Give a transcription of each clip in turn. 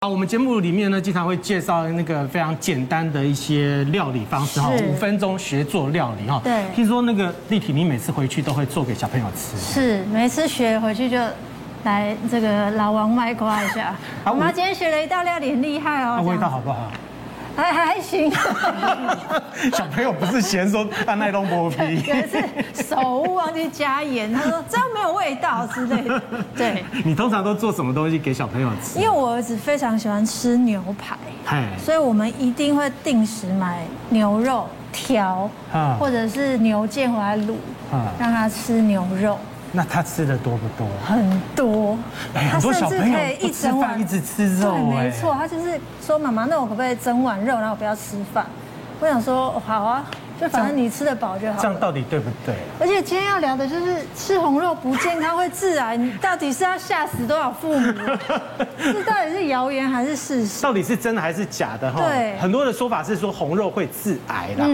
好，我们节目里面呢，经常会介绍那个非常简单的一些料理方式哈，五分钟学做料理哈。对，听说那个立体，你每次回去都会做给小朋友吃。是，每次学回去就来这个老王卖瓜一下。好，我妈今天学了一道料理，很厉害哦。那味道好不好？还还行，小朋友不是嫌说他耐东剥皮，可是手误忘记加盐，他说这样没有味道之类的。对，你通常都做什么东西给小朋友吃？因为我儿子非常喜欢吃牛排，所以我们一定会定时买牛肉条，或者是牛腱回来卤，让他吃牛肉。那他吃的多不多？很多，很多小朋友一整碗一直吃肉。对，没错，他就是说妈妈，那我可不可以整碗肉，然后我不要吃饭？我想说好啊。就反正你吃得饱就好。这样到底对不对？而且今天要聊的就是吃红肉不健康会致癌，你到底是要吓死多少父母？这到底是谣言还是事实？到底是真的还是假的？哈，对，很多的说法是说红肉会致癌的哈，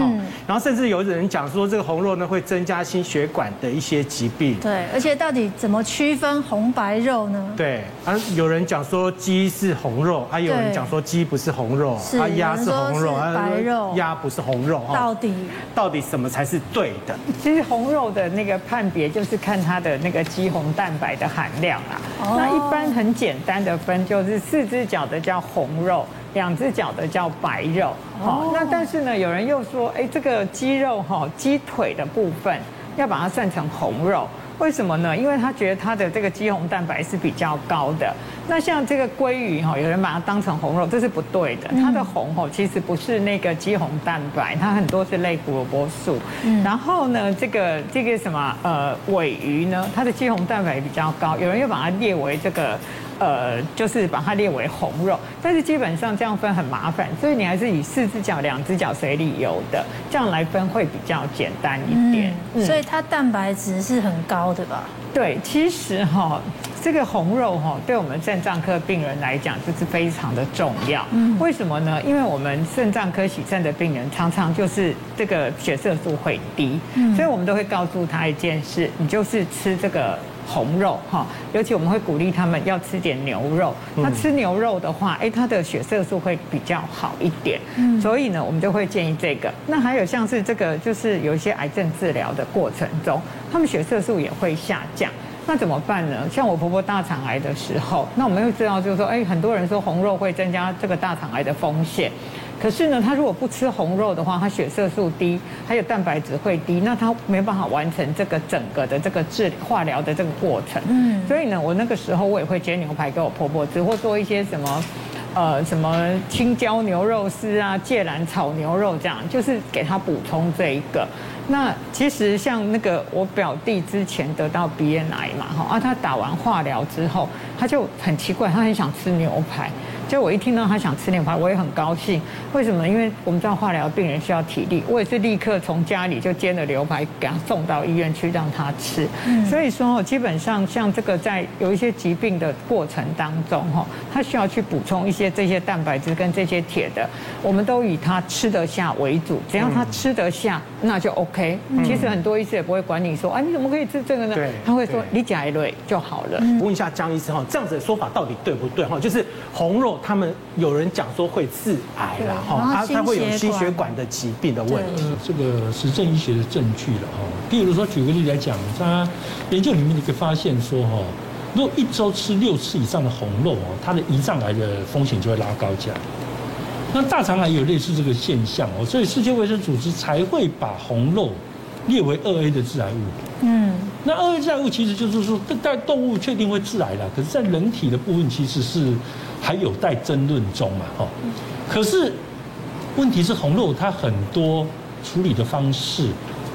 然后甚至有人讲说这个红肉呢会增加心血管的一些疾病。对，而且到底怎么区分红白肉呢？对，啊，有人讲说鸡是红肉，还有人讲说鸡不是红肉，啊，鸭是红肉，白肉，鸭不是红肉，到底？到底什么才是对的？其实红肉的那个判别就是看它的那个肌红蛋白的含量啦。那一般很简单的分就是四只脚的叫红肉，两只脚的叫白肉。好，那但是呢，有人又说，哎，这个鸡肉哈，鸡腿的部分要把它算成红肉。为什么呢？因为他觉得它的这个肌红蛋白是比较高的。那像这个鲑鱼哈，有人把它当成红肉，这是不对的。它的红哈其实不是那个肌红蛋白，它很多是类胡萝卜素。然后呢，这个这个什么呃尾鱼呢，它的肌红蛋白比较高，有人又把它列为这个。呃，就是把它列为红肉，但是基本上这样分很麻烦，所以你还是以四只脚、两只脚水里游的这样来分会比较简单一点。嗯，所以它蛋白质是很高的吧？对，其实哈，这个红肉哈，对我们肾脏科病人来讲就是非常的重要。嗯，为什么呢？因为我们肾脏科洗肾的病人常常就是这个血色素会低，所以我们都会告诉他一件事，你就是吃这个。红肉哈，尤其我们会鼓励他们要吃点牛肉。他吃牛肉的话，哎，他的血色素会比较好一点。嗯，所以呢，我们就会建议这个。那还有像是这个，就是有一些癌症治疗的过程中，他们血色素也会下降。那怎么办呢？像我婆婆大肠癌的时候，那我们会知道，就是说，哎，很多人说红肉会增加这个大肠癌的风险。可是呢，他如果不吃红肉的话，他血色素低，还有蛋白质会低，那他没办法完成这个整个的这个治化疗的这个过程。嗯，所以呢，我那个时候我也会煎牛排给我婆婆吃，或做一些什么，呃，什么青椒牛肉丝啊、芥蓝炒牛肉这样，就是给他补充这一个。那其实像那个我表弟之前得到鼻咽癌嘛，哈，啊，他打完化疗之后，他就很奇怪，他很想吃牛排。就我一听到他想吃牛排，我也很高兴。为什么？因为我们知道化疗病人需要体力，我也是立刻从家里就煎了牛排给他送到医院去让他吃。所以说，基本上像这个在有一些疾病的过程当中，哈，他需要去补充一些这些蛋白质跟这些铁的，我们都以他吃得下为主。只要他吃得下，那就 OK。其实很多医师也不会管你说，啊，你怎么可以吃这个呢？他会说你加一类就好了。问一下江医师哈，这样子的说法到底对不对？哈，就是红肉。他们有人讲说会致癌了哈，他他会有心血管的疾病的问题。这个实证医学的证据了哈。比如说，举个例子来讲，他研究里面一个发现说哈，如果一周吃六次以上的红肉哦，它的胰脏癌的风险就会拉高起来。那大肠癌有类似这个现象哦，所以世界卫生组织才会把红肉列为二 A 的致癌物。嗯，那二 A 致癌物其实就是说，在动物确定会致癌了，可是在人体的部分其实是。还有待争论中嘛，哈。可是问题是红肉它很多处理的方式，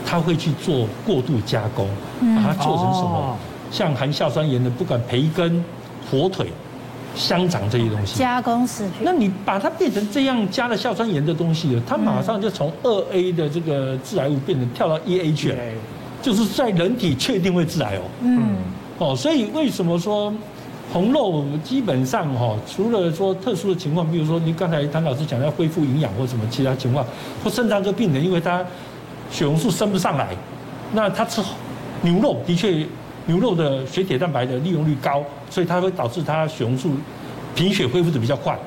它会去做过度加工，把它做成什么？像含硝酸盐的，不管培根、火腿、香肠这些东西。加工食品。那你把它变成这样加了硝酸盐的东西了，它马上就从二 A 的这个致癌物变成跳到一 A 去了，就是在人体确定会致癌哦。嗯。哦，所以为什么说？红肉基本上哈，除了说特殊的情况，比如说你刚才谭老师讲要恢复营养或什么其他情况，或肾脏科病人，因为他血红素升不上来，那他吃牛肉的确牛肉的血铁蛋白的利用率高，所以它会导致它血红素贫血恢复的比较快。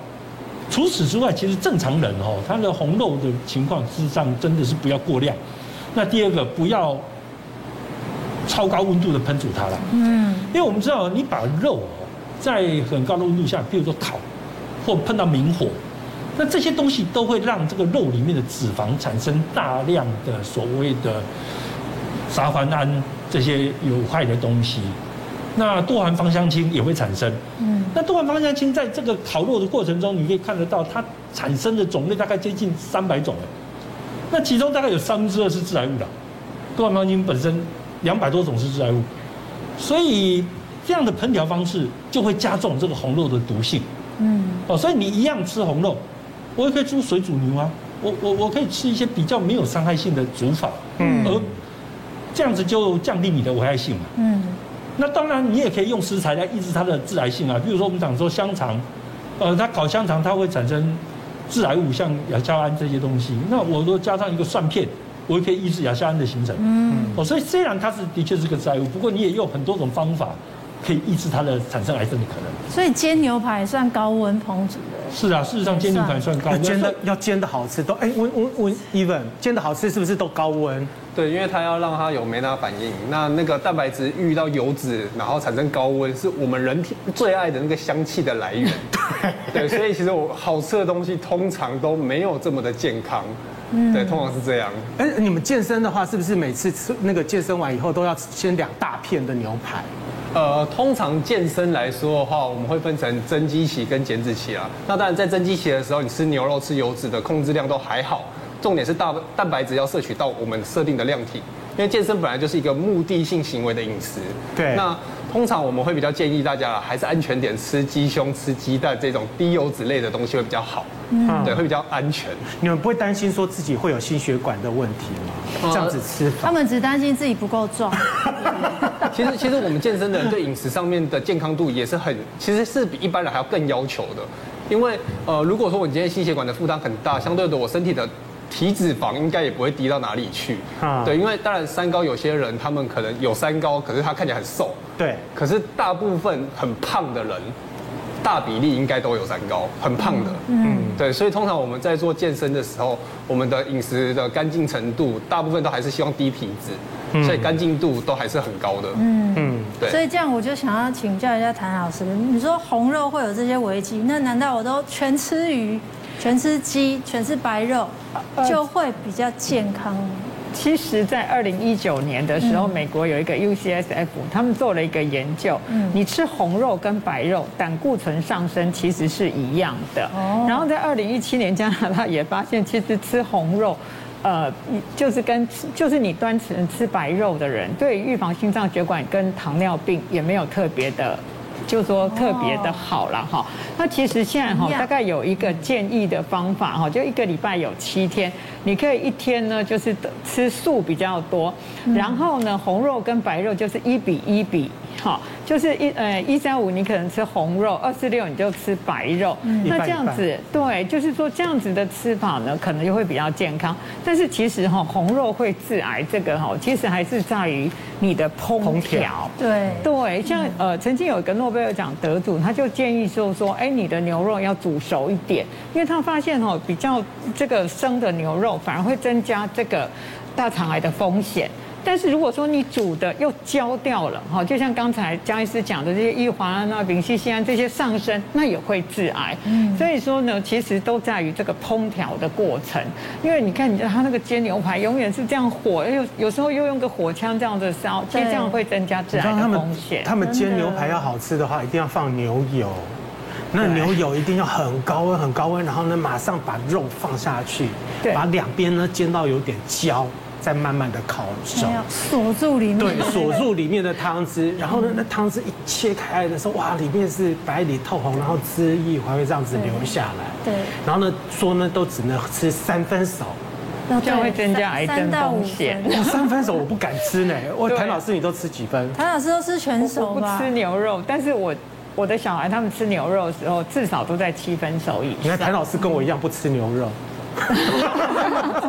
除此之外，其实正常人哦，他的红肉的情况，事实上真的是不要过量。那第二个，不要超高温度的烹煮它了。嗯，因为我们知道，你把肉在很高的温度下，比如说烤，或碰到明火，那这些东西都会让这个肉里面的脂肪产生大量的所谓的沙环胺这些有害的东西。那多环芳香烃也会产生，嗯，那多环芳香烃在这个烤肉的过程中，你可以看得到它产生的种类大概接近三百种，那其中大概有三分之二是致癌物的，多环芳香烃本身两百多种是致癌物，所以这样的烹调方式就会加重这个红肉的毒性，嗯，哦，所以你一样吃红肉，我也可以煮水煮牛啊，我我我可以吃一些比较没有伤害性的煮法，嗯，而这样子就降低你的危害性嘛，嗯。那当然，你也可以用食材来抑制它的致癌性啊。比如说，我们讲说香肠，呃，它烤香肠它会产生致癌物，像亚硝胺这些东西。那我如果加上一个蒜片，我也可以抑制亚硝胺的形成。嗯。哦，所以虽然它是的确是个致癌物，不过你也有很多种方法可以抑制它的产生癌症的可能。所以煎牛排算高温烹煮的。是啊，事实上煎牛排算高温。煎的要煎的好吃都哎，温温温，even 煎的好吃是不是都高温？对，因为它要让它有梅纳反应，那那个蛋白质遇到油脂，然后产生高温，是我们人体最爱的那个香气的来源。对，对，所以其实我好吃的东西通常都没有这么的健康。嗯，对，通常是这样。哎，你们健身的话，是不是每次吃那个健身完以后都要先两大片的牛排？呃，通常健身来说的话，我们会分成增肌期跟减脂期啊。那当然，在增肌期的时候，你吃牛肉、吃油脂的控制量都还好。重点是大蛋白质要摄取到我们设定的量体，因为健身本来就是一个目的性行为的饮食。对。那通常我们会比较建议大家还是安全点，吃鸡胸、吃鸡蛋这种低油脂类的东西会比较好。嗯。对，会比较安全。你们不会担心说自己会有心血管的问题吗？这样子吃法。他们只担心自己不够壮。其实，其实我们健身的人对饮食上面的健康度也是很，其实是比一般人还要更要求的。因为呃，如果说我今天心血管的负担很大，相对的我身体的。体脂肪应该也不会低到哪里去，啊，对，因为当然三高有些人他们可能有三高，可是他看起来很瘦，对，可是大部分很胖的人，大比例应该都有三高，很胖的，嗯，对，所以通常我们在做健身的时候，我们的饮食的干净程度，大部分都还是希望低体脂，所以干净度都还是很高的，嗯。嗯，对，所以这样我就想要请教一下谭老师，你说红肉会有这些危机，那难道我都全吃鱼？全吃鸡，全吃白肉，就会比较健康。其实，在二零一九年的时候，美国有一个 UCSF，他们做了一个研究。你吃红肉跟白肉，胆固醇上升其实是一样的。然后在二零一七年，加拿大也发现，其实吃红肉，呃，就是跟就是你单纯吃白肉的人，对预防心脏血管跟糖尿病也没有特别的。就说特别的好了哈，那其实现在哈大概有一个建议的方法哈，就一个礼拜有七天，你可以一天呢就是吃素比较多，然后呢红肉跟白肉就是一比一比。好，就是一呃一三五你可能吃红肉，二四六你就吃白肉，那这样子对，就是说这样子的吃法呢，可能就会比较健康。但是其实哈红肉会致癌，这个哈其实还是在于你的烹调。对对，像呃曾经有一个诺贝尔奖得主，他就建议说说，哎你的牛肉要煮熟一点，因为他发现哈比较这个生的牛肉反而会增加这个大肠癌的风险。但是如果说你煮的又焦掉了，哈，就像刚才江医师讲的这些异环胺啊、丙烯酰胺这些上升，那也会致癌。嗯，所以说呢，其实都在于这个烹调的过程。因为你看，你他那个煎牛排永远是这样火，又有时候又用个火枪这样子烧，其实这样会增加致癌的风险。他们煎牛排要好吃的话，一定要放牛油，那牛油一定要很高温、很高温，然后呢，马上把肉放下去，把两边呢煎到有点焦。再慢慢的烤熟，锁住里面，对，锁住里面的汤汁，然后呢，那汤汁一切开来的时候，哇，里面是白里透红，然后汁液还会这样子流下来，对，然后呢，说呢都只能吃三分熟，这样会增加癌症风险。三分熟我不敢吃呢，我谭老师你都吃几分？谭老师都吃全熟吧？不吃牛肉，但是我我的小孩他们吃牛肉的时候，至少都在七分熟以上。你看谭老师跟我一样不吃牛肉。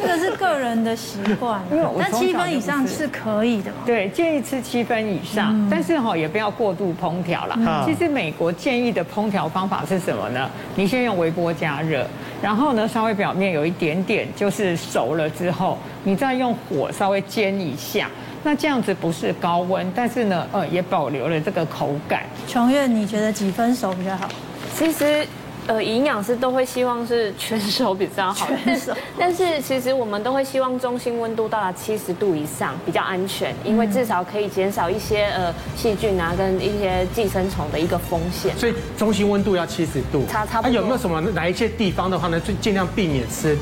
这个是个人的习惯，因为那七分以上是可以的。对，建议吃七分以上，嗯、但是哈也不要过度烹调了。嗯、其实美国建议的烹调方法是什么呢？你先用微波加热，然后呢稍微表面有一点点就是熟了之后，你再用火稍微煎一下。那这样子不是高温，但是呢，呃，也保留了这个口感。琼月，你觉得几分熟比较好？其实，呃，营养师都会希望是全熟比较好。全熟。但是其实我们都会希望中心温度到达七十度以上比较安全，因为至少可以减少一些呃细菌啊跟一些寄生虫的一个风险。所以中心温度要七十度。差差不多。有没有什么哪一些地方的话呢，就尽量避免吃？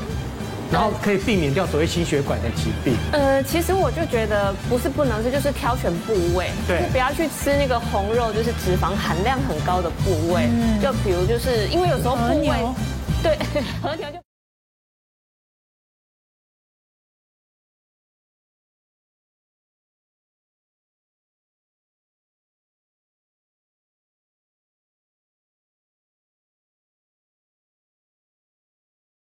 然后可以避免掉所谓心血管的疾病。呃，其实我就觉得不是不能吃，就是挑选部位，对，不要去吃那个红肉，就是脂肪含量很高的部位。嗯，就比如就是因为有时候部位，对，和牛就。